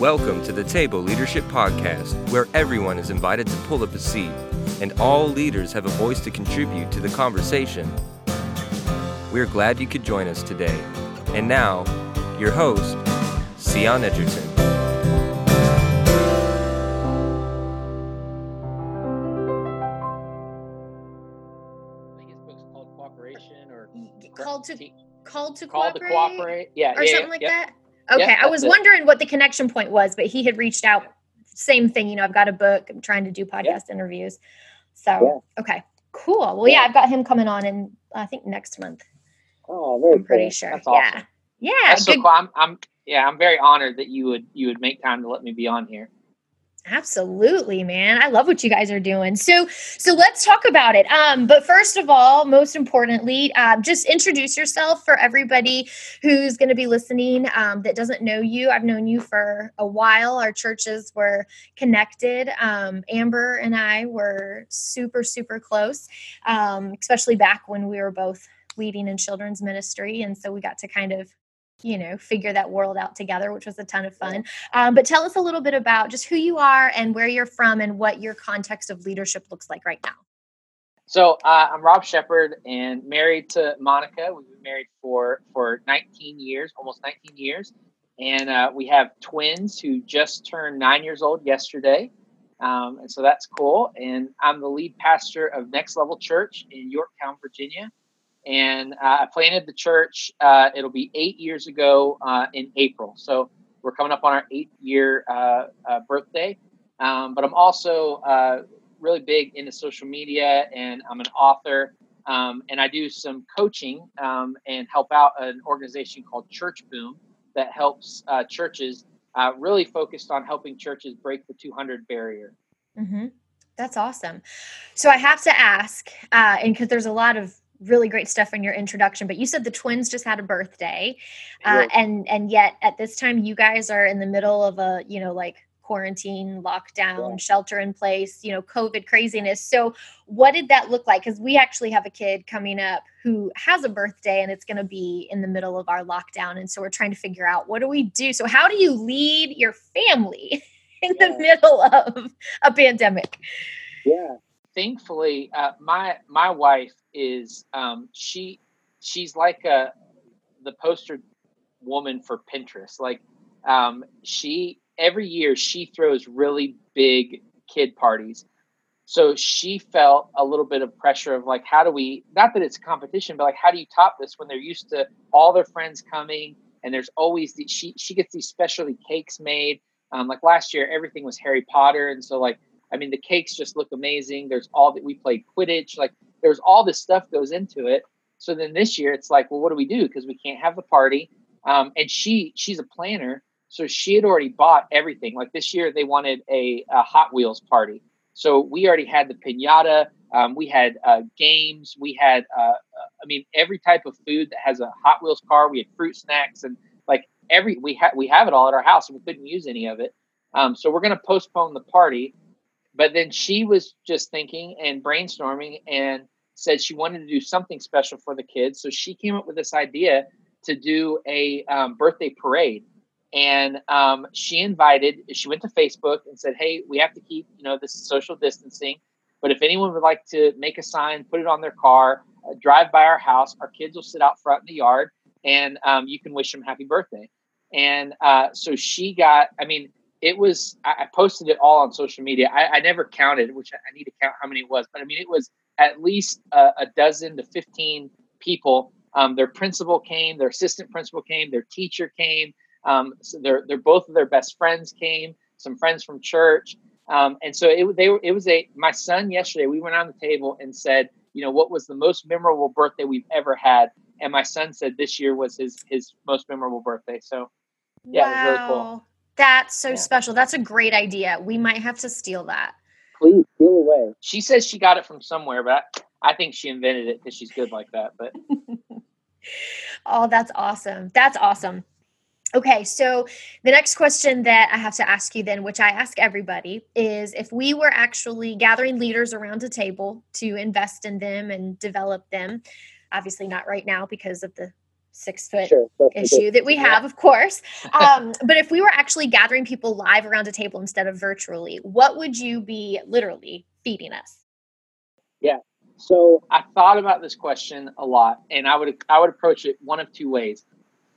Welcome to the Table Leadership Podcast, where everyone is invited to pull up a seat and all leaders have a voice to contribute to the conversation. We're glad you could join us today. And now, your host, Sion Edgerton. I think his book's called Cooperation or called to Te- called to Called to cooperate, Cooperate. Yeah, or yeah, something yeah, like yep. that. Yep, Okay, I was it. wondering what the connection point was, but he had reached out. Same thing, you know. I've got a book. I'm trying to do podcast interviews. So okay, cool. Well, yeah, Yeah. I've got him coming on in I think next month. Oh, very I'm pretty cool. sure. That's yeah, awesome. yeah. That's so cool. I'm, I'm yeah, I'm very honored that you would you would make time to let me be on here. Absolutely, man. I love what you guys are doing. So, so let's talk about it. Um, but first of all, most importantly, um, just introduce yourself for everybody who's going to be listening um, that doesn't know you. I've known you for a while. Our churches were connected. Um, Amber and I were super, super close, um, especially back when we were both leading in children's ministry, and so we got to kind of you know figure that world out together which was a ton of fun um, but tell us a little bit about just who you are and where you're from and what your context of leadership looks like right now. So uh, I'm Rob Shepard and married to Monica. We've been married for for 19 years, almost 19 years, and uh, we have twins who just turned nine years old yesterday, um, and so that's cool. And I'm the lead pastor of Next Level Church in Yorktown, Virginia, and uh, I planted the church. Uh, it'll be eight years ago uh, in April, so we're coming up on our eighth year birthday. Um, but I'm also really big into social media and I'm an author. Um, and I do some coaching um, and help out an organization called Church Boom that helps uh, churches uh, really focused on helping churches break the 200 barrier. Mm-hmm. That's awesome. So I have to ask, uh, and because there's a lot of really great stuff in your introduction, but you said the twins just had a birthday, uh, and and yet at this time you guys are in the middle of a you know like quarantine, lockdown, Yeah. shelter in place, you know, COVID craziness. So what did that look like? Because we actually have a kid coming up who has a birthday, and it's going to be in the middle of our lockdown, and so we're trying to figure out what do we do. So how do you lead your family? In the middle of a pandemic. Yeah. Thankfully, uh, my my wife is um, she she's like a the poster woman for Pinterest. Like um, she every year she throws really big kid parties. So she felt a little bit of pressure of like, how do we? Not that it's a competition, but like, how do you top this when they're used to all their friends coming and there's always the, she she gets these specialty cakes made. Um, like last year, everything was Harry Potter, and so like, I mean, the cakes just look amazing. There's all that we played Quidditch, like there's all this stuff goes into it. So then this year, it's like, well, what do we do? Because we can't have the party. Um, and she she's a planner, so she had already bought everything. Like this year, they wanted a, a Hot Wheels party, so we already had the pinata. Um, we had uh, games. We had, uh, uh, I mean, every type of food that has a Hot Wheels car. We had fruit snacks and like every we have we have it all at our house, and we couldn't use any of it. Um, so we're going to postpone the party. But then she was just thinking and brainstorming and said she wanted to do something special for the kids. So she came up with this idea to do a um, birthday parade. And um, she invited, she went to Facebook and said, Hey, we have to keep, you know, this is social distancing. But if anyone would like to make a sign, put it on their car, uh, drive by our house, our kids will sit out front in the yard and um, you can wish them happy birthday. And uh, so she got, I mean, it was, I, posted it all on social media. I, I never counted, which I, need to count how many it was, but I mean, it was at least a, a dozen to 15 people. Um, their principal came, their assistant principal came, their teacher came. Um, so their, their both of their best friends came, some friends from church. Um, and so it, they were, it was a, my son yesterday, we went on the table and said, you know, what was the most memorable birthday we've ever had? And my son said this year was his, his most memorable birthday. So Yeah, it was really cool. Wow. That's so Yeah. special. That's a great idea. We might have to steal that. Please steal away. she says she got it from somewhere, but I, I think she invented it because she's good like that. But Oh, that's awesome. That's awesome. Okay, so the next question that I have to ask you then, which I ask everybody, is if we were actually gathering leaders around a table to invest in them and develop them, obviously not right now because of the six foot Sure. Issue that we have, of course. Um, but if we were actually gathering people live around a table instead of virtually, what would you be literally feeding us? Yeah. So I thought about this question a lot, and I would I would approach it one of two ways.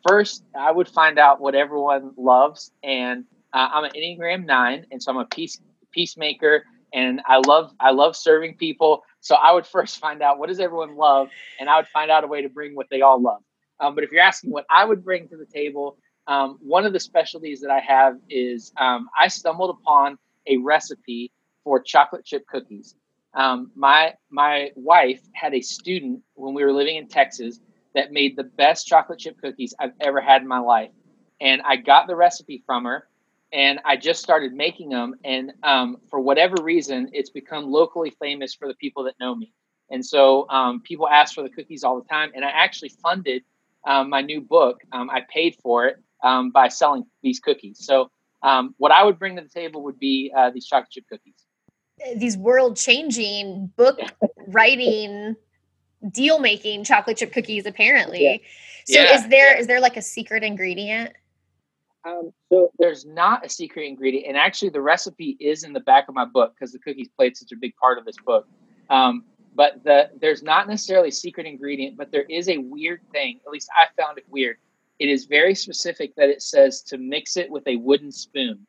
First, I would find out what everyone loves, and uh, I'm an Enneagram Nine, and so I'm a peace peacemaker, and I love I love serving people. So I would first find out what does everyone love, and I would find out a way to bring what they all love. Um, but if you're asking what I would bring to the table, um, one of the specialties that I have is um, I stumbled upon a recipe for chocolate chip cookies. Um, my my wife had a student when we were living in Texas that made the best chocolate chip cookies I've ever had in my life, and I got the recipe from her, and I just started making them, and um, for whatever reason, it's become locally famous for the people that know me, and so um, people ask for the cookies all the time, and I actually funded um, my new book. Um, I paid for it um, by selling these cookies. So um, what I would bring to the table would be uh, these chocolate chip cookies. These world changing book writing, deal making chocolate chip cookies, apparently. Yeah. So Yeah, is there is yeah. there like a secret ingredient? um, so There's not a secret ingredient, and actually, the recipe is in the back of my book because the cookies played such a big part of this book. Um, but the there's not necessarily a secret ingredient, but there is a weird thing. At least I found it weird. It is very specific that it says to mix it with a wooden spoon.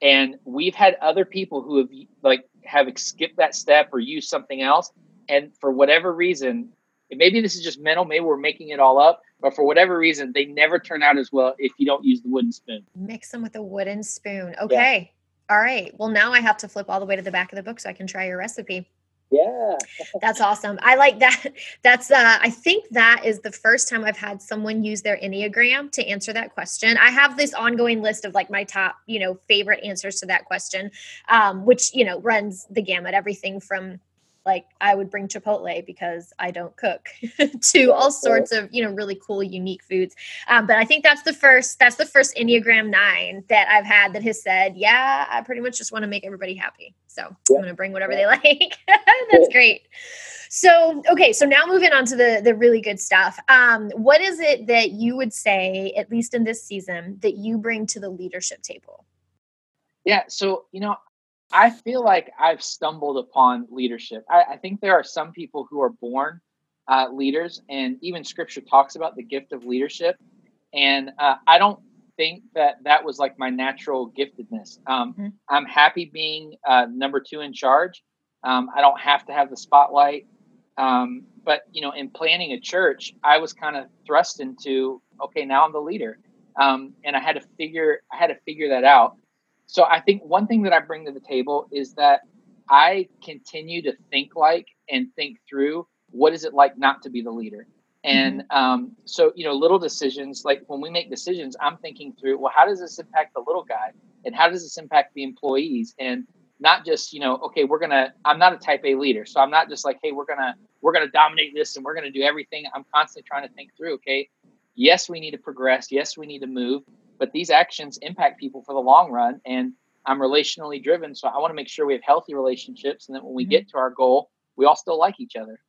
And we've had other people who have like have skipped that step or used something else, and for whatever reason, maybe this is just mental, maybe we're making it all up, but for whatever reason, they never turn out as well if you don't use the wooden spoon. Mix them with a wooden spoon. Okay. All right. Well, now I have to flip all the way to the back of the book so I can try your recipe. Yeah, That's awesome. I like that. That's uh I think that is the first time I've had someone use their Enneagram to answer that question. I have this ongoing list of like my top, you know, favorite answers to that question. Um, which, you know, runs the gamut, everything from like I would bring Chipotle because I don't cook to all sorts of, you know, really cool, unique foods. Um, but I think that's the first, that's the first Enneagram nine that I've had that has said, yeah, I pretty much just want to make everybody happy. So. I'm going to bring whatever they like. that's great. So, okay, so now moving on to the the really good stuff. Um, what is it that you would say, at least in this season, that you bring to the leadership table? Yeah. So, you know, I feel like I've stumbled upon leadership. I, I think there are some people who are born uh, leaders, and even scripture talks about the gift of leadership. And uh, I don't think that that was like my natural giftedness. Um, Mhm. I'm happy being uh, number two in charge. Um, I don't have to have the spotlight. Um, but, you know, in planning a church, I was kind of thrust into, okay, now I'm the leader. Um, and I had to figure, I had to figure that out. So I think one thing that I bring to the table is that I continue to think like and think through what is it like not to be the leader. And um, so, you know, little decisions, like when we make decisions, I'm thinking through, well, how does this impact the little guy? And how does this impact the employees? And not just, you know, okay, we're gonna, I'm not a type A leader. So I'm not just like, hey, we're gonna, we're gonna dominate this and we're gonna do everything. I'm constantly trying to think through, okay, yes, we need to progress, yes, we need to move, but these actions impact people for the long run. And I'm relationally driven. So I want to make sure we have healthy relationships and that when we Mhm. get to our goal, we all still like each other.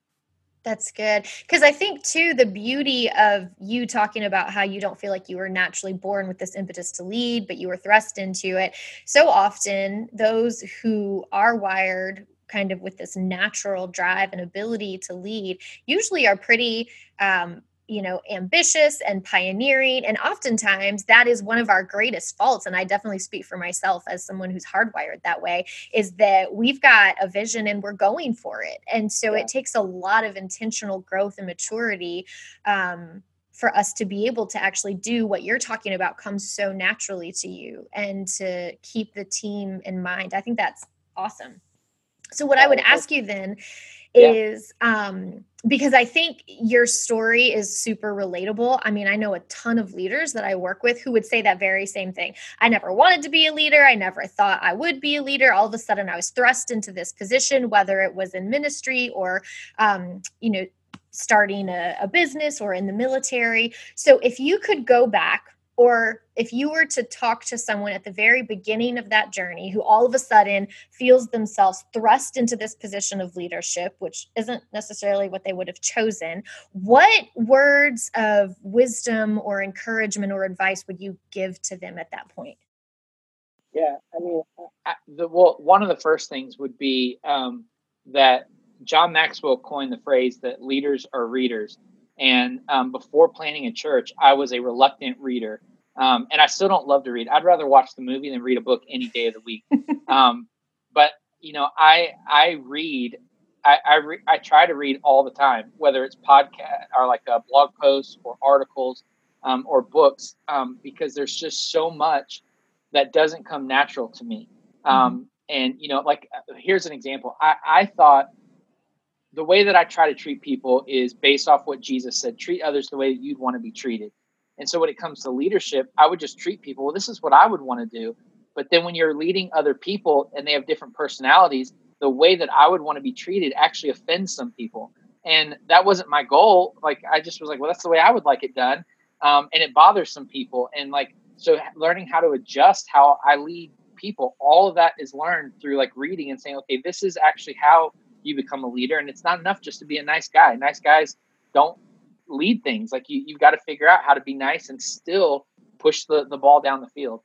That's good. Because I think, too, the beauty of you talking about how you don't feel like you were naturally born with this impetus to lead, but you were thrust into it. So often, those who are wired kind of with this natural drive and ability to lead usually are pretty um, you know ambitious and pioneering and oftentimes that is one of our greatest faults and i definitely speak for myself as someone who's hardwired that way is that we've got a vision and we're going for it. And so Yeah. it takes a lot of intentional growth and maturity um, for us to be able to actually do what you're talking about comes so naturally to you and to keep the team in mind. I think that's awesome. So what i would ask you then is um because I think your story is super relatable. I mean, I know a ton of leaders that I work with who would say that very same thing. I never wanted to be a leader. I never thought I would be a leader. All of a sudden, I was thrust into this position, whether it was in ministry or, um, you know, starting a, a business or in the military. So, if you could go back or if you were to talk to someone at the very beginning of that journey who all of a sudden feels themselves thrust into this position of leadership, which isn't necessarily what they would have chosen, what words of wisdom or encouragement or advice would you give to them at that point? Yeah, I mean, I, the, well, one of the first things would be um, that John Maxwell coined the phrase that leaders are readers. And um, before planning a church, I was a reluctant reader. Um, and I still don't love to read. I'd rather watch the movie than read a book any day of the week. um, but you know, I I read. I I, re- I try to read all the time, whether it's podcast or like a blog posts or articles um, or books, um, because there's just so much that doesn't come natural to me. Um, and you know, like here's an example. I, I thought the way that I try to treat people is based off what Jesus said treat others the way that you'd want to be treated. And so when it comes to leadership, I would just treat people, well, this is what I would want to do. But then when you're leading other people and they have different personalities, the way that I would want to be treated actually offends some people. And that wasn't my goal. Like, I just was like, well, that's the way I would like it done. Um, and it bothers some people. And like, so learning how to adjust how I lead people, all of that is learned through like reading and saying, okay, this is actually how you become a leader. And it's not enough just to be a nice guy. Nice guys don't lead things. Like you, you've got to figure out how to be nice and still push the, the ball down the field.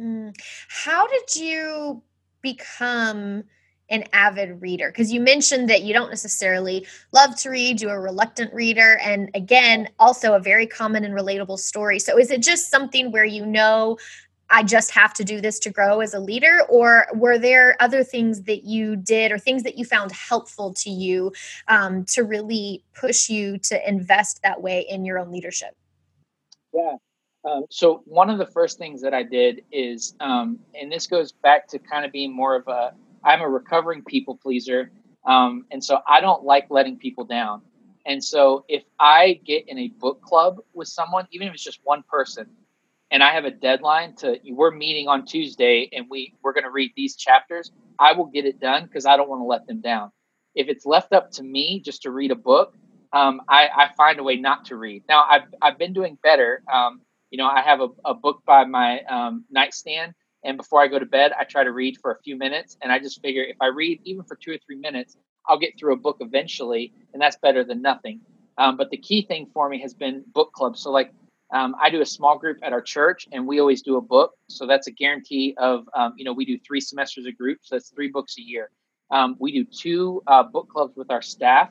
Mm. How did you become an avid reader? Because you mentioned that you don't necessarily love to read, you're a reluctant reader. And again, also a very common and relatable story. So is it just something where you know I just have to do this to grow as a leader? Or were there other things that you did or things that you found helpful to you um, to really push you to invest that way in your own leadership? Yeah. Um, so, one of the first things that I did is, um, and this goes back to kind of being more of a, I'm a recovering people pleaser. Um, and so I don't like letting people down. And so if I get in a book club with someone, even if it's just one person, and I have a deadline to we're meeting on Tuesday and we we're going to read these chapters, I will get it done because I don't want to let them down. If it's left up to me just to read a book, um, I, I, find a way not to read. Now I've I've been doing better. Um, you know, I have a, a book by my um, nightstand, and before I go to bed, I try to read for a few minutes. And I just figure if I read even for two or three minutes, I'll get through a book eventually, and that's better than nothing. Um, but the key thing for me has been book clubs. So like um, I do a small group at our church, and we always do a book. So that's a guarantee of, um, you know, we do three semesters a group, so that's three books a year. Um, we do two uh, book clubs with our staff,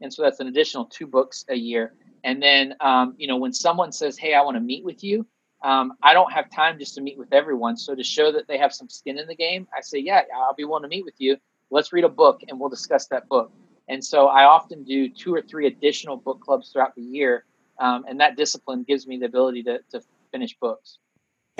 and so that's an additional two books a year. And then, um, you know, when someone says, "Hey, I want to meet with you," um, I don't have time just to meet with everyone. So to show that they have some skin in the game, I say, "Yeah, I'll be willing to meet with you. Let's read a book, and we'll discuss that book." And so I often do two or three additional book clubs throughout the year um, and that discipline gives me the ability to, to finish books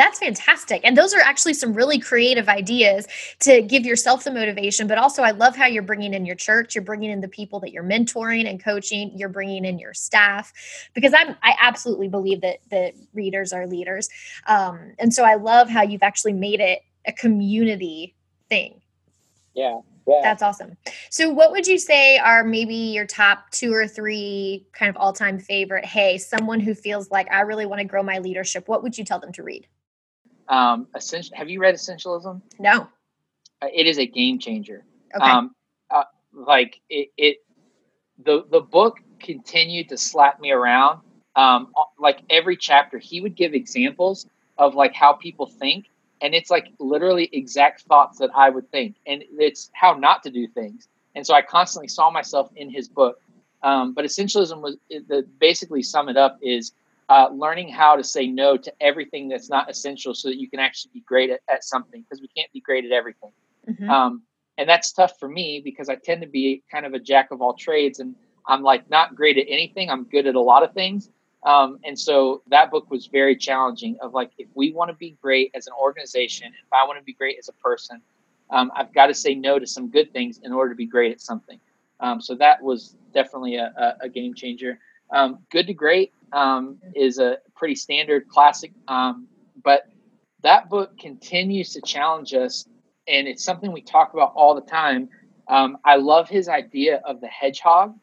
that's fantastic. And those are actually some really creative ideas to give yourself the motivation. But also, I love how you're bringing in your church, you're bringing in the people that you're mentoring and coaching, you're bringing in your staff, because I'm I absolutely believe that that readers are leaders. Um, and so I love how you've actually made it a community thing. Yeah, yeah. That's awesome. So, what would you say are maybe your top two or three kind of all time favorite? Hey, someone who feels like I really want to grow my leadership, what would you tell them to read? Um, essential. Have you read Essentialism? No. Uh, it is a game changer. Okay. Um, uh, like it, it, the the book continued to slap me around. Um, like every chapter, he would give examples of like how people think and it's like literally exact thoughts that I would think, and it's how not to do things. And so I constantly saw myself in his book. Um, but essentialism was the basically sum it up is uh, learning how to say no to everything that's not essential, so that you can actually be great at, at something because we can't be great at everything. Mm-hmm. Um, and that's tough for me because I tend to be kind of a jack of all trades, and I'm like not great at anything. I'm good at a lot of things, um, and so that book was very challenging of like, if we want to be great as an organization, if I want to be great as a person, um, I've got to say no to some good things in order to be great at something. Um, so that was definitely a, a, a game changer. Um, good to Great um, is a pretty standard classic, um, but that book continues to challenge us, and it's something we talk about all the time. I love his idea of the hedgehog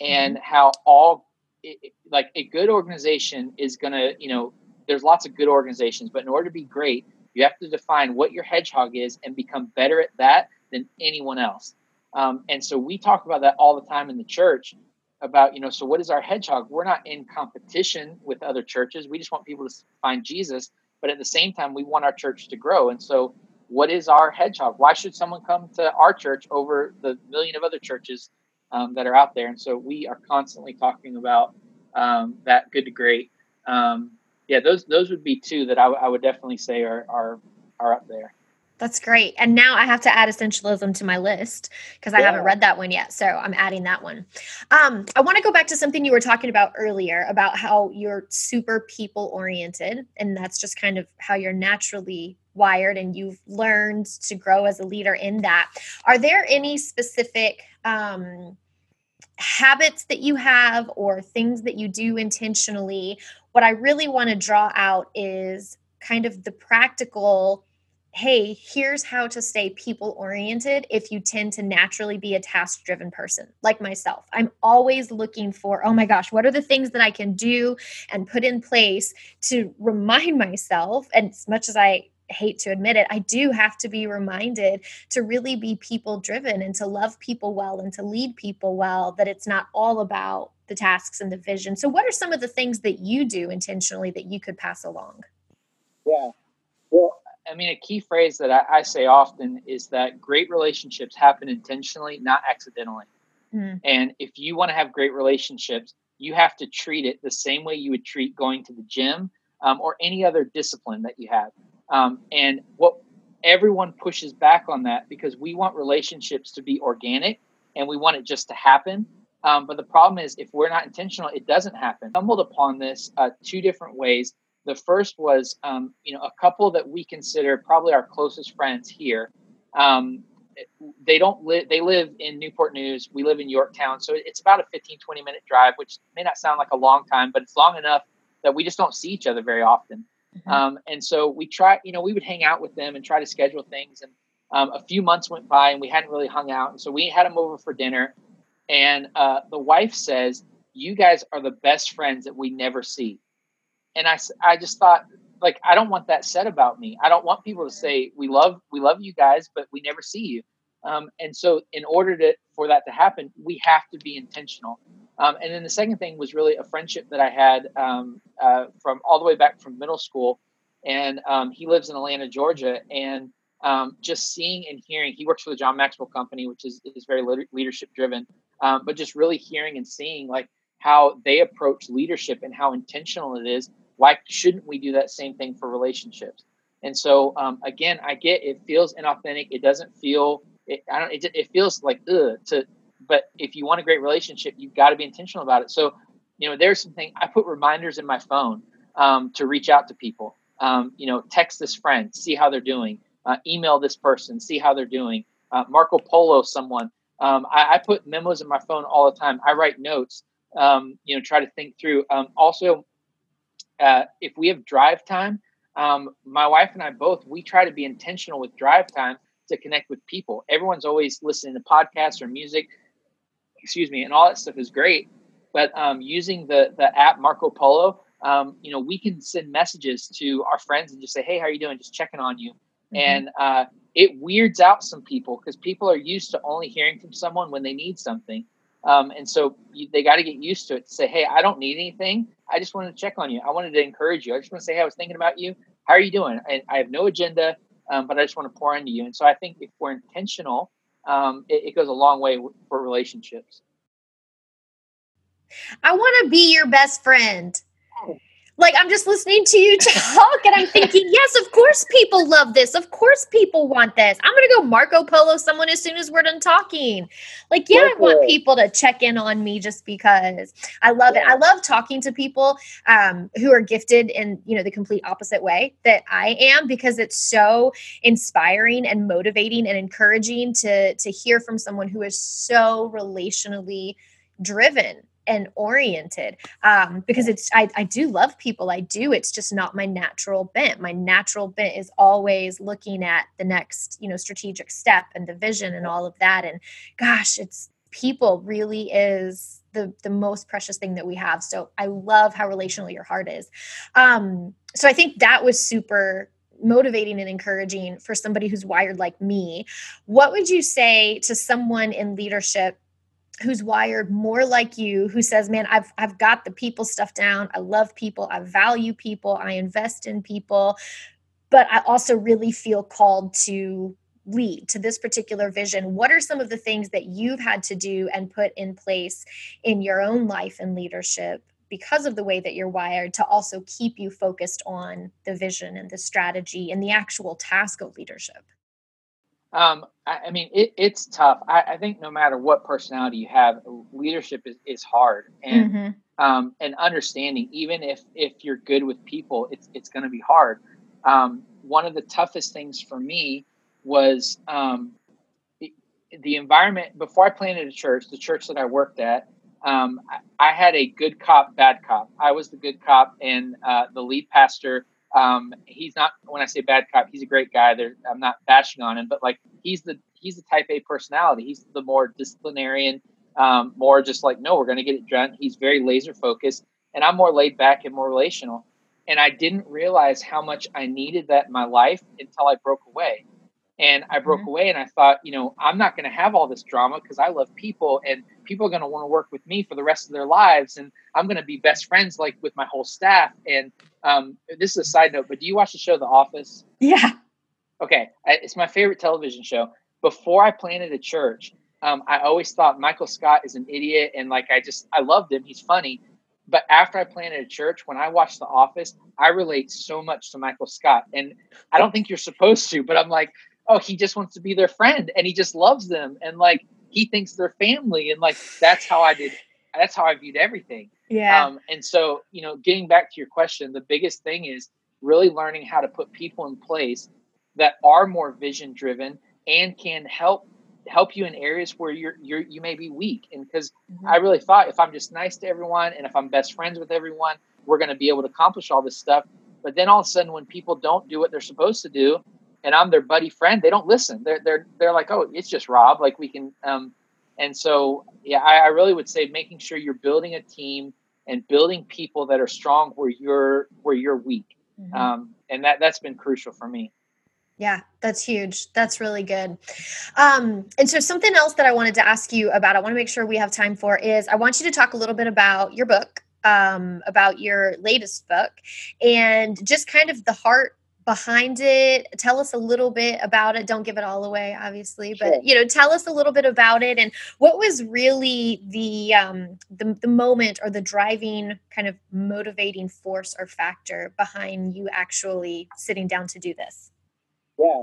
and mm-hmm. how all it, like a good organization is going to, you know, there's lots of good organizations, but in order to be great, you have to define what your hedgehog is and become better at that than anyone else. Um, and so we talk about that all the time in the church about, you know, so what is our hedgehog? We're not in competition with other churches. We just want people to find Jesus. But at the same time, we want our church to grow. And so, what is our hedgehog? Why should someone come to our church over the million of other churches um, that are out there? And so, we are constantly talking about um, that good to great. Um, yeah, those those would be two that I, w- I would definitely say are are are up there. That's great. And now I have to add essentialism to my list because I yeah. haven't read that one yet. So I'm adding that one. Um, I want to go back to something you were talking about earlier about how you're super people oriented. And that's just kind of how you're naturally wired and you've learned to grow as a leader in that. Are there any specific um, habits that you have or things that you do intentionally? What I really want to draw out is kind of the practical hey, here's how to stay people oriented if you tend to naturally be a task driven person, like myself. I'm always looking for, oh my gosh, what are the things that I can do and put in place to remind myself? And as much as I hate to admit it, I do have to be reminded to really be people driven and to love people well and to lead people well, that it's not all about the tasks and the vision. So, what are some of the things that you do intentionally that you could pass along? Yeah. Well, I mean, a key phrase that I, I, say often is that great relationships happen intentionally, not accidentally. Mm. And if you want to have great relationships, you have to treat it the same way you would treat going to the gym um, or any other discipline that you have. Um, and what everyone pushes back on that because we want relationships to be organic and we want it just to happen. Um, but the problem is, if we're not intentional, it doesn't happen. Stumbled upon this uh, two different ways the first was, um, you know, a couple that we consider probably our closest friends here. Um, they don't live, they live in Newport News. We live in Yorktown. So it's about a 15, 20 minute drive, which may not sound like a long time, but it's long enough that we just don't see each other very often. Mm-hmm. Um, and so we try, you know, we would hang out with them and try to schedule things. And um, a few months went by and we hadn't really hung out. And so we had them over for dinner. And uh, the wife says, You guys are the best friends that we never see and I, I just thought like I don't want that said about me. I don't want people to say we love we love you guys, but we never see you. Um, and so, in order to for that to happen, we have to be intentional. Um, and then the second thing was really a friendship that I had um, uh, from all the way back from middle school. And um, he lives in Atlanta, Georgia, and um, just seeing and hearing. He works for the John Maxwell Company, which is is very leadership driven. Um, but just really hearing and seeing like how they approach leadership and how intentional it is why shouldn't we do that same thing for relationships? And so, um, again, I get it feels inauthentic. It doesn't feel. It, I don't. It, it feels like ugh. To, but if you want a great relationship, you've got to be intentional about it. So, you know, there's something I put reminders in my phone um, to reach out to people. Um, you know, text this friend, see how they're doing. Uh, email this person, see how they're doing. Uh, Marco Polo someone. Um, I, I, put memos in my phone all the time. I write notes. Um, you know, try to think through. Um, also, uh, if we have drive time, um, my wife and I both we try to be intentional with drive time to connect with people. Everyone's always listening to podcasts or music, excuse me, and all that stuff is great. But um, using the the app Marco Polo, um, you know, we can send messages to our friends and just say, "Hey, how are you doing? Just checking on you." Mm-hmm. And uh, it weirds out some people because people are used to only hearing from someone when they need something. Um, and so you, they got to get used to it to say, hey, I don't need anything. I just wanted to check on you. I wanted to encourage you. I just want to say, hey, I was thinking about you. How are you doing? I, I have no agenda, um, but I just want to pour into you. And so I think if we're intentional, um, it, it goes a long way for relationships. I want to be your best friend like I'm just listening to you talk and I'm thinking, yes, of course people love this. Of course people want this. I'm gonna go Marco Polo someone as soon as we're done talking. Like, yeah, I want people to check in on me just because I love yeah. it. I love talking to people um, who are gifted in you know the complete opposite way that I am because it's so inspiring and motivating and encouraging to to hear from someone who is so relationally driven and oriented um, because it's I, I do love people. I do. It's just not my natural bent. My natural bent is always looking at the next you know strategic step and the vision and all of that. And gosh it's people really is the the most precious thing that we have. So i love how relational your heart is. Um so i think that was super motivating and encouraging for somebody who's wired like me. What would you say to someone in leadership who's wired more like you who says man i've i've got the people stuff down. I love people. I value people. I invest in people. But i also really feel called to lead to this particular vision. What are some of the things that you've had to do and put in place in your own life and leadership because of the way that you're wired to also keep you focused on the vision and the strategy and the actual task of leadership um, I, I, mean, it, it's tough. I, I, think no matter what personality you have, leadership is, is hard, and mm-hmm. um, and understanding. Even if if you're good with people, it's it's going to be hard. Um, one of the toughest things for me was um, the, the, environment before I planted a church. The church that I worked at, um, I, I, had a good cop, bad cop. I was the good cop, and uh, the lead pastor um, he's not when I say bad cop, he's a great guy. There, I'm not bashing on him, but like he's the he's the type A personality. He's the more disciplinarian, um, more just like no, we're going to get it done. He's very laser focused, and I'm more laid back and more relational. And I didn't realize how much I needed that in my life until I broke away. And I broke mm-hmm. away and I thought, you know, I'm not going to have all this drama because I love people and people are going to want to work with me for the rest of their lives. And I'm going to be best friends like with my whole staff. And um, this is a side note, but do you watch the show The Office? Yeah. Okay. I, it's my favorite television show. Before I planted a church, um, I always thought Michael Scott is an idiot. And like, I just, I loved him. He's funny. But after I planted a church, when I watched The Office, I relate so much to Michael Scott. And I don't think you're supposed to, but I'm like, oh, he just wants to be their friend and he just loves them and like he thinks they're family and like that's how I did that's how I viewed everything. Yeah. Um, and so, you know, getting back to your question, the biggest thing is really learning how to put people in place that are more vision driven and can help help you in areas where you're you're you may be weak. And because mm-hmm. I really thought if I'm just nice to everyone and if I'm best friends with everyone, we're going to be able to accomplish all this stuff. But then all of a sudden, when people don't do what they're supposed to do, and I'm their buddy friend, they don't listen. They're they're they're like, oh, it's just Rob. Like we can. Um, and so yeah, I, I really would say making sure you're building a team and building people that are strong where you're where you're weak. Mm-hmm. Um, and that that's been crucial for me. Yeah, that's huge. That's really good. Um, and so, something else that I wanted to ask you about, I want to make sure we have time for is I want you to talk a little bit about your book, um, about your latest book, and just kind of the heart behind it tell us a little bit about it don't give it all away obviously but sure. you know tell us a little bit about it and what was really the um the, the moment or the driving kind of motivating force or factor behind you actually sitting down to do this yeah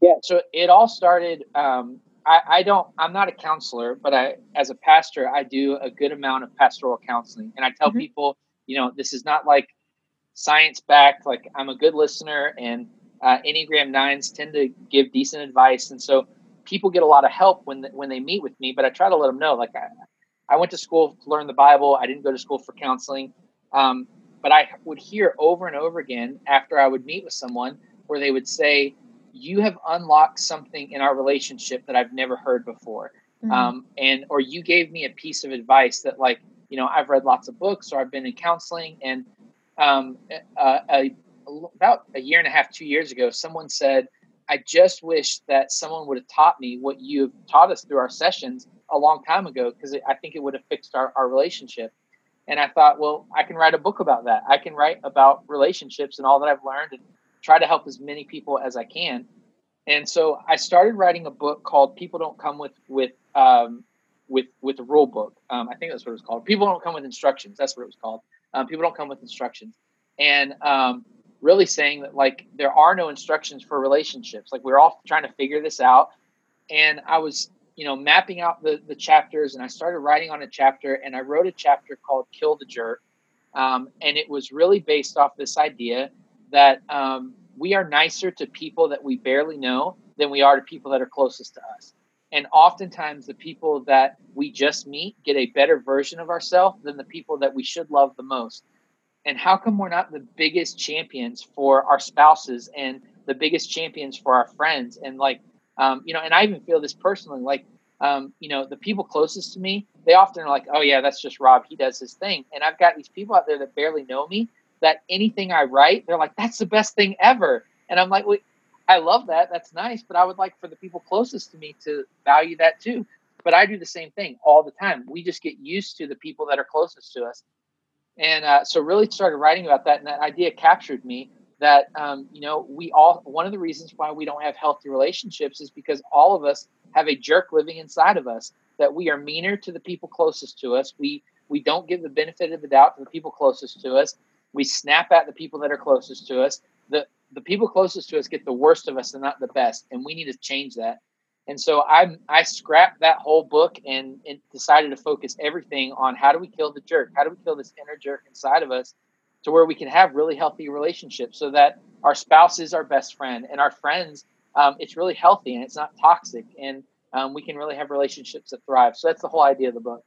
yeah so it all started um I, I don't i'm not a counselor but i as a pastor i do a good amount of pastoral counseling and i tell mm-hmm. people you know this is not like science backed. Like I'm a good listener, and uh, Enneagram nines tend to give decent advice, and so people get a lot of help when when they meet with me. But I try to let them know, like I, I went to school to learn the Bible. I didn't go to school for counseling, um, but I would hear over and over again after I would meet with someone where they would say, "You have unlocked something in our relationship that I've never heard before." Mm-hmm. Um, and or you gave me a piece of advice that like you know i've read lots of books or i've been in counseling and um, uh, a, about a year and a half, two years ago, someone said, I just wish that someone would have taught me what you've taught us through our sessions a long time ago, because I think it would have fixed our, our relationship. And I thought, well, I can write a book about that. I can write about relationships and all that I've learned and try to help as many people as I can. And so I started writing a book called People Don't Come with, with, um, with, with a rule book. Um, I think that's what it was called. People Don't Come with Instructions. That's what it was called. Um, people don't come with instructions, and um, really saying that like there are no instructions for relationships. Like we're all trying to figure this out. And I was, you know, mapping out the the chapters, and I started writing on a chapter, and I wrote a chapter called "Kill the Jerk," um, and it was really based off this idea that um, we are nicer to people that we barely know than we are to people that are closest to us. And oftentimes, the people that we just meet get a better version of ourselves than the people that we should love the most. And how come we're not the biggest champions for our spouses and the biggest champions for our friends? And like, um, you know, and I even feel this personally. Like, um, you know, the people closest to me, they often are like, oh, yeah, that's just Rob. He does his thing. And I've got these people out there that barely know me that anything I write, they're like, that's the best thing ever. And I'm like, wait, I love that. That's nice. But I would like for the people closest to me to value that too. But I do the same thing all the time. We just get used to the people that are closest to us. And uh, so, really started writing about that. And that idea captured me that, um, you know, we all, one of the reasons why we don't have healthy relationships is because all of us have a jerk living inside of us that we are meaner to the people closest to us. We we don't give the benefit of the doubt to the people closest to us. We snap at the people that are closest to us. The the people closest to us get the worst of us and not the best, and we need to change that. And so I I scrapped that whole book and, and decided to focus everything on how do we kill the jerk? How do we kill this inner jerk inside of us to where we can have really healthy relationships so that our spouse is our best friend and our friends um, it's really healthy and it's not toxic and um, we can really have relationships that thrive so that's the whole idea of the book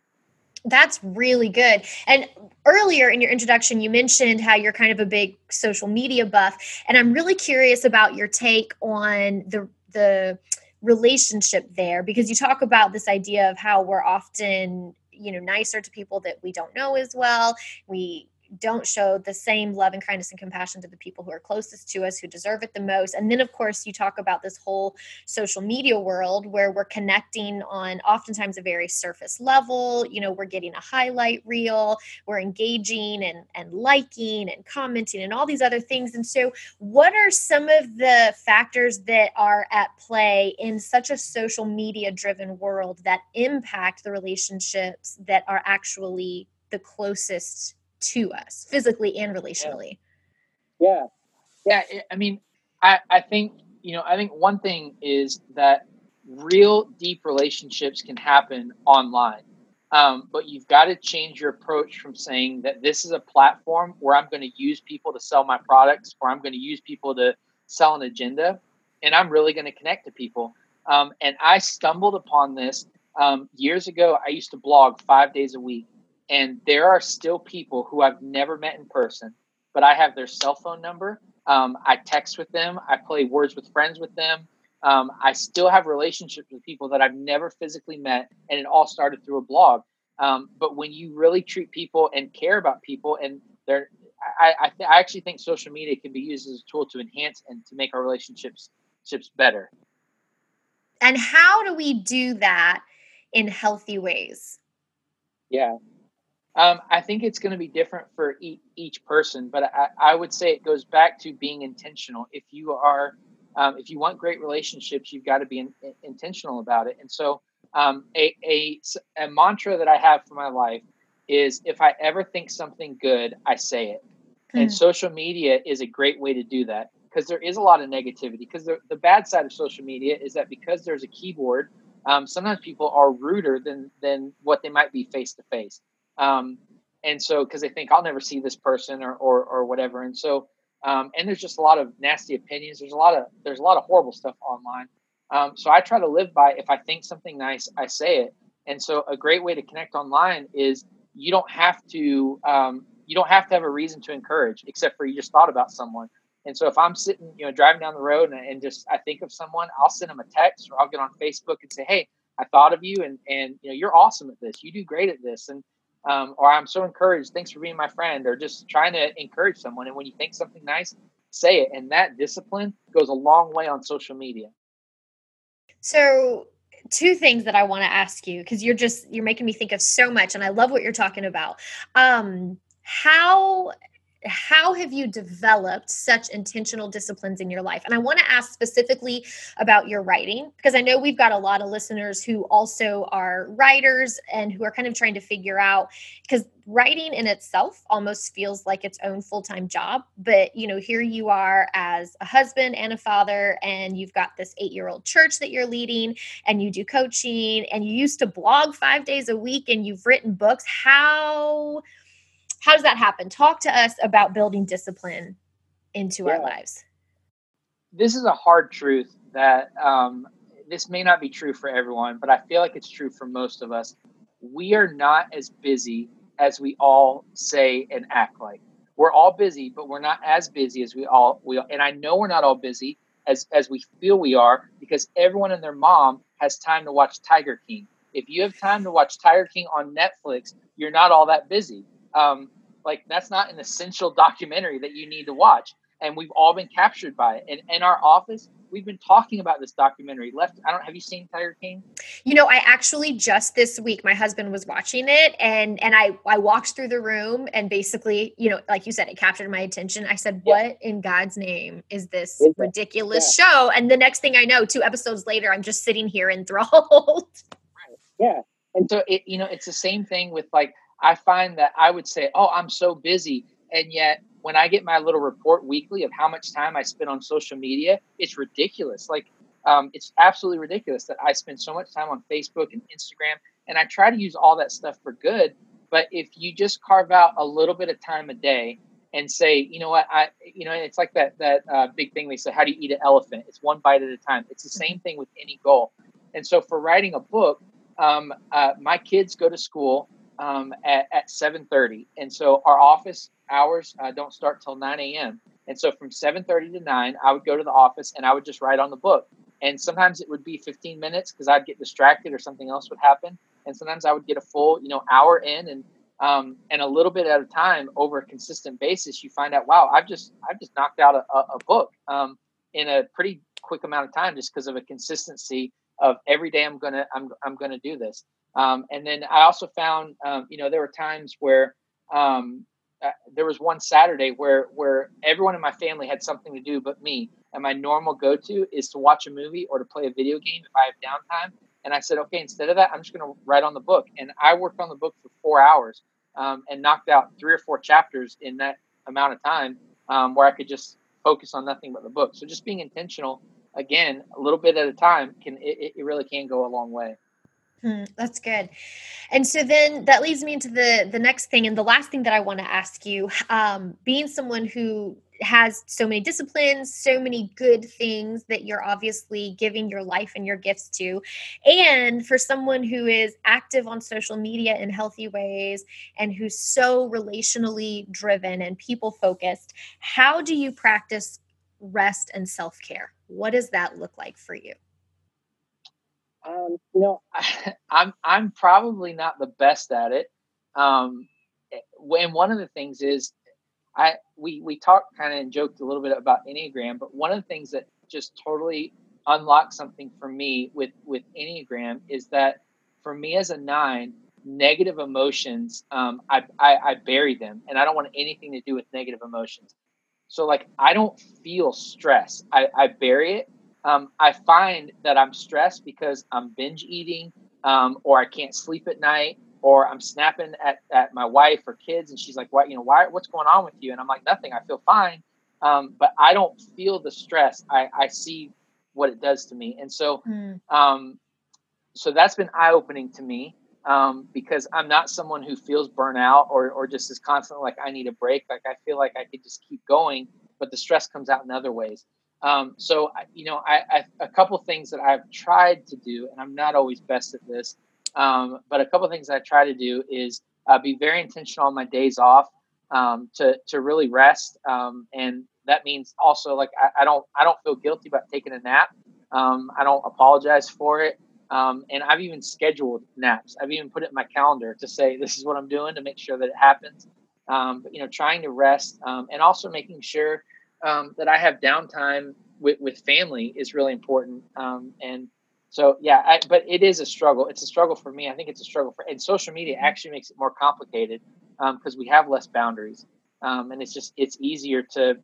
that's really good. And earlier in your introduction, you mentioned how you're kind of a big social media buff, and I'm really curious about your take on the the relationship there because you talk about this idea of how we're often you know nicer to people that we don't know as well we don't show the same love and kindness and compassion to the people who are closest to us who deserve it the most. And then of course you talk about this whole social media world where we're connecting on oftentimes a very surface level. You know we're getting a highlight reel we're engaging and and liking and commenting and all these other things. And so what are some of the factors that are at play in such a social media driven world that impact the relationships that are actually the closest to us physically and relationally. Yeah. Yeah. yeah I mean, I, I think, you know, I think one thing is that real deep relationships can happen online. Um, but you've got to change your approach from saying that this is a platform where I'm going to use people to sell my products or I'm going to use people to sell an agenda and I'm really going to connect to people. Um, and I stumbled upon this um, years ago. I used to blog five days a week. And there are still people who I've never met in person, but I have their cell phone number. Um, I text with them. I play words with friends with them. Um, I still have relationships with people that I've never physically met, and it all started through a blog. Um, but when you really treat people and care about people, and they're, I, I, th- I actually think social media can be used as a tool to enhance and to make our relationships better. And how do we do that in healthy ways? Yeah, um, I think it's going to be different for each, each person, but I, I, would say it goes back to being intentional. If you are, um, if you want great relationships, you've got to be in, in, intentional about it. And so, um, a, a, a mantra that I have for my life is if I ever think something good, I say it. Mm. And social media is a great way to do that because there is a lot of negativity. Because the, the bad side of social media is that because there's a keyboard, um, sometimes people are ruder than than what they might be face to face. Um, and so, because they think I'll never see this person or, or, or whatever. And so, um, and there's just a lot of nasty opinions. There's a lot of, there's a lot of horrible stuff online. Um, so I try to live by, if I think something nice, I say it. And so a great way to connect online is you don't have to, um, you don't have to have a reason to encourage except for you just thought about someone. And so if I'm sitting, you know, driving down the road and, and just I think of someone, I'll send them a text or I'll get on Facebook and say, "Hey, I thought of you, and and you know, you're awesome at this. You do great at this." And um, or I'm so encouraged. Thanks for being my friend, or just trying to encourage someone. And when you think something nice, say it. And that discipline goes a long way on social media. So, two things that I want to ask you because you're just you're making me think of so much, and I love what you're talking about. Um, how how have you developed such intentional disciplines in your life? And I want to ask specifically about your writing because I know we've got a lot of listeners who also are writers and who are kind of trying to figure out because writing in itself almost feels like its own full-time job but you know here you are as a husband and a father and you've got this 8-year-old church that you're leading and you do coaching and you used to blog 5 days a week and you've written books how how does that happen talk to us about building discipline into yeah. our lives this is a hard truth that um, this may not be true for everyone but i feel like it's true for most of us we are not as busy as we all say and act like we're all busy but we're not as busy as we all we and i know we're not all busy as as we feel we are because everyone and their mom has time to watch Tiger King. If you have time to watch Tiger King on Netflix, you're not all that busy. Um, like that's not an essential documentary that you need to watch. And we've all been captured by it. And in our office, we've been talking about this documentary. Left, I don't have you seen Tiger King? You know, I actually just this week my husband was watching it and and I I walked through the room and basically, you know, like you said, it captured my attention. I said, yeah. "What in God's name is this is ridiculous yeah. show?" And the next thing I know, two episodes later, I'm just sitting here enthralled. Yeah. And so it, you know, it's the same thing with like I find that I would say, "Oh, I'm so busy," and yet when I get my little report weekly of how much time I spend on social media, it's ridiculous. Like, um, it's absolutely ridiculous that I spend so much time on Facebook and Instagram, and I try to use all that stuff for good. But if you just carve out a little bit of time a day and say, you know what, I, you know, it's like that that uh, big thing they say, how do you eat an elephant? It's one bite at a time. It's the same thing with any goal. And so for writing a book, um, uh, my kids go to school um, at, at 7.30 and so our office hours uh, don't start till 9 a.m and so from 7.30 to 9 i would go to the office and i would just write on the book. And sometimes it would be 15 minutes because i'd get distracted or something else would happen. And sometimes i would get a full you know hour in and um, and a little bit at a time over a consistent basis you find out wow i've just i've just knocked out a, a book um, in a pretty quick amount of time just because of a consistency of every day i'm gonna i'm, I'm gonna do this um, and then I also found, um, you know, there were times where um, uh, there was one Saturday where where everyone in my family had something to do but me, and my normal go to is to watch a movie or to play a video game if I have downtime. And I said, okay, instead of that, I'm just going to write on the book. And I worked on the book for four hours um, and knocked out three or four chapters in that amount of time, um, where I could just focus on nothing but the book. So just being intentional, again, a little bit at a time, can it, it really can go a long way. Hmm, that's good. And so then that leads me into the the next thing and the last thing that I want to ask you. Um, being someone who has so many disciplines, so many good things that you're obviously giving your life and your gifts to. And for someone who is active on social media in healthy ways and who's so relationally driven and people focused, how do you practice rest and self care? What does that look like for you? Um, you know, I, I'm I'm probably not the best at it. Um, eh, and one of the things is, I we we talked kind of and joked a little bit about Enneagram, but one of the things that just totally unlocked something for me with with Enneagram is that for me as a nine, negative emotions, um, I, I I bury them, and I don't want anything to do with negative emotions. So like I don't feel stress. I, I bury it um, I find that I'm stressed because I'm binge eating, um, or I can't sleep at night, or I'm snapping at, at my wife or kids, and she's like, "What? You know, why? What's going on with you?" And I'm like, "Nothing. I feel fine." Um, but I don't feel the stress. I, I see what it does to me, and so, mm. um, so that's been eye opening to me um, because I'm not someone who feels burnout or or just is constantly like I need a break. Like I feel like I could just keep going, but the stress comes out in other ways. Um, so, you know, I, I, a couple things that I've tried to do, and I'm not always best at this, um, but a couple things I try to do is uh, be very intentional on my days off um, to to really rest, um, and that means also like I, I, don't I don't feel guilty about taking a nap. Um, I don't apologize for it, um, and I've even scheduled naps. I've even put it in my calendar to say this is what I'm doing to make sure that it happens. but you know, trying to rest and also making sure um, that I have downtime with, with family is really important. Um, and so, yeah, I, but it is a struggle. It's a struggle for me. I think it's a struggle for, and social media actually makes it more complicated because um, we have less boundaries. Um, and it's just, it's easier to,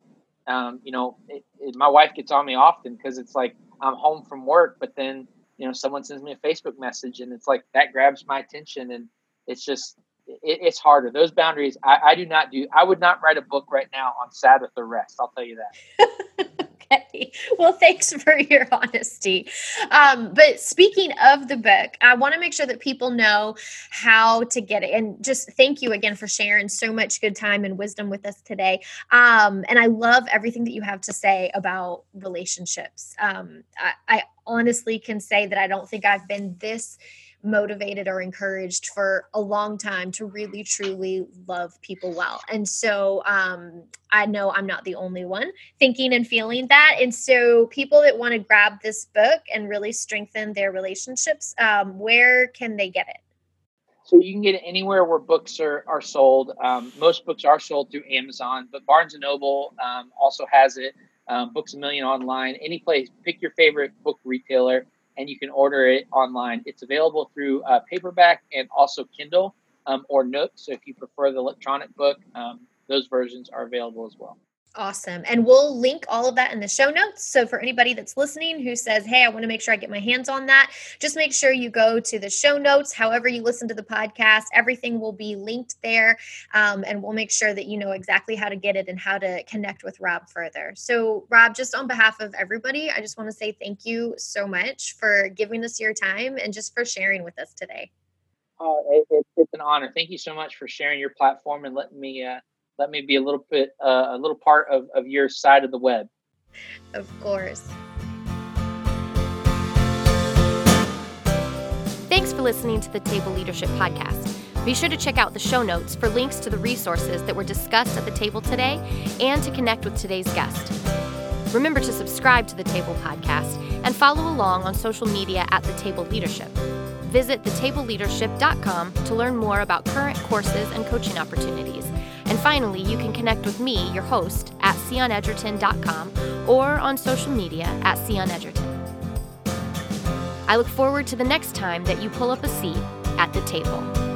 um, you know, it, it, my wife gets on me often because it's like I'm home from work, but then, you know, someone sends me a Facebook message and it's like that grabs my attention and it's just, it, it's harder. Those boundaries, I, I, do not do. I would not write a book right now on Sabbath or rest. I'll tell you that. okay. Well, thanks for your honesty. Um, but speaking of the book, I want to make sure that people know how to get it. And just thank you again for sharing so much good time and wisdom with us today. Um, and I love everything that you have to say about relationships. Um, I, I honestly can say that I don't think I've been this motivated or encouraged for a long time to really truly love people well. And so um, I know I'm not the only one thinking and feeling that. And so people that want to grab this book and really strengthen their relationships, um, where can they get it? So you can get it anywhere where books are, are sold. Um, most books are sold through Amazon, but Barnes and Noble um, also has it. Um, books a Million online, any place. Pick your favorite book retailer, and you can order it online. It's available through uh, paperback and also Kindle um, or Nook. So if you prefer the electronic book, um, those versions are available as well. Awesome. And we'll link all of that in the show notes. So for anybody that's listening who says, hey, I want to make sure I get my hands on that, just make sure you go to the show notes. However, you listen to the podcast, everything will be linked there. Um, and we'll make sure that you know exactly how to get it and how to connect with Rob further. So, Rob, just on behalf of everybody, I just want to say thank you so much for giving us your time and just for sharing with us today. Oh, it, it, it's an honor. Thank you so much for sharing your platform and letting me. Uh, let me be a little bit uh, a little part of, of your side of the web. Of course. Thanks for listening to the table leadership podcast. Be sure to check out the show notes for links to the resources that were discussed at the table today and to connect with today's guest. Remember to subscribe to the table podcast and follow along on social media at the table leadership. Visit thetableleadership.com to learn more about current courses and coaching opportunities and finally, you can connect with me, your host, at sionedgerton.com or on social media at sionedgerton. I look forward to the next time that you pull up a seat at the table.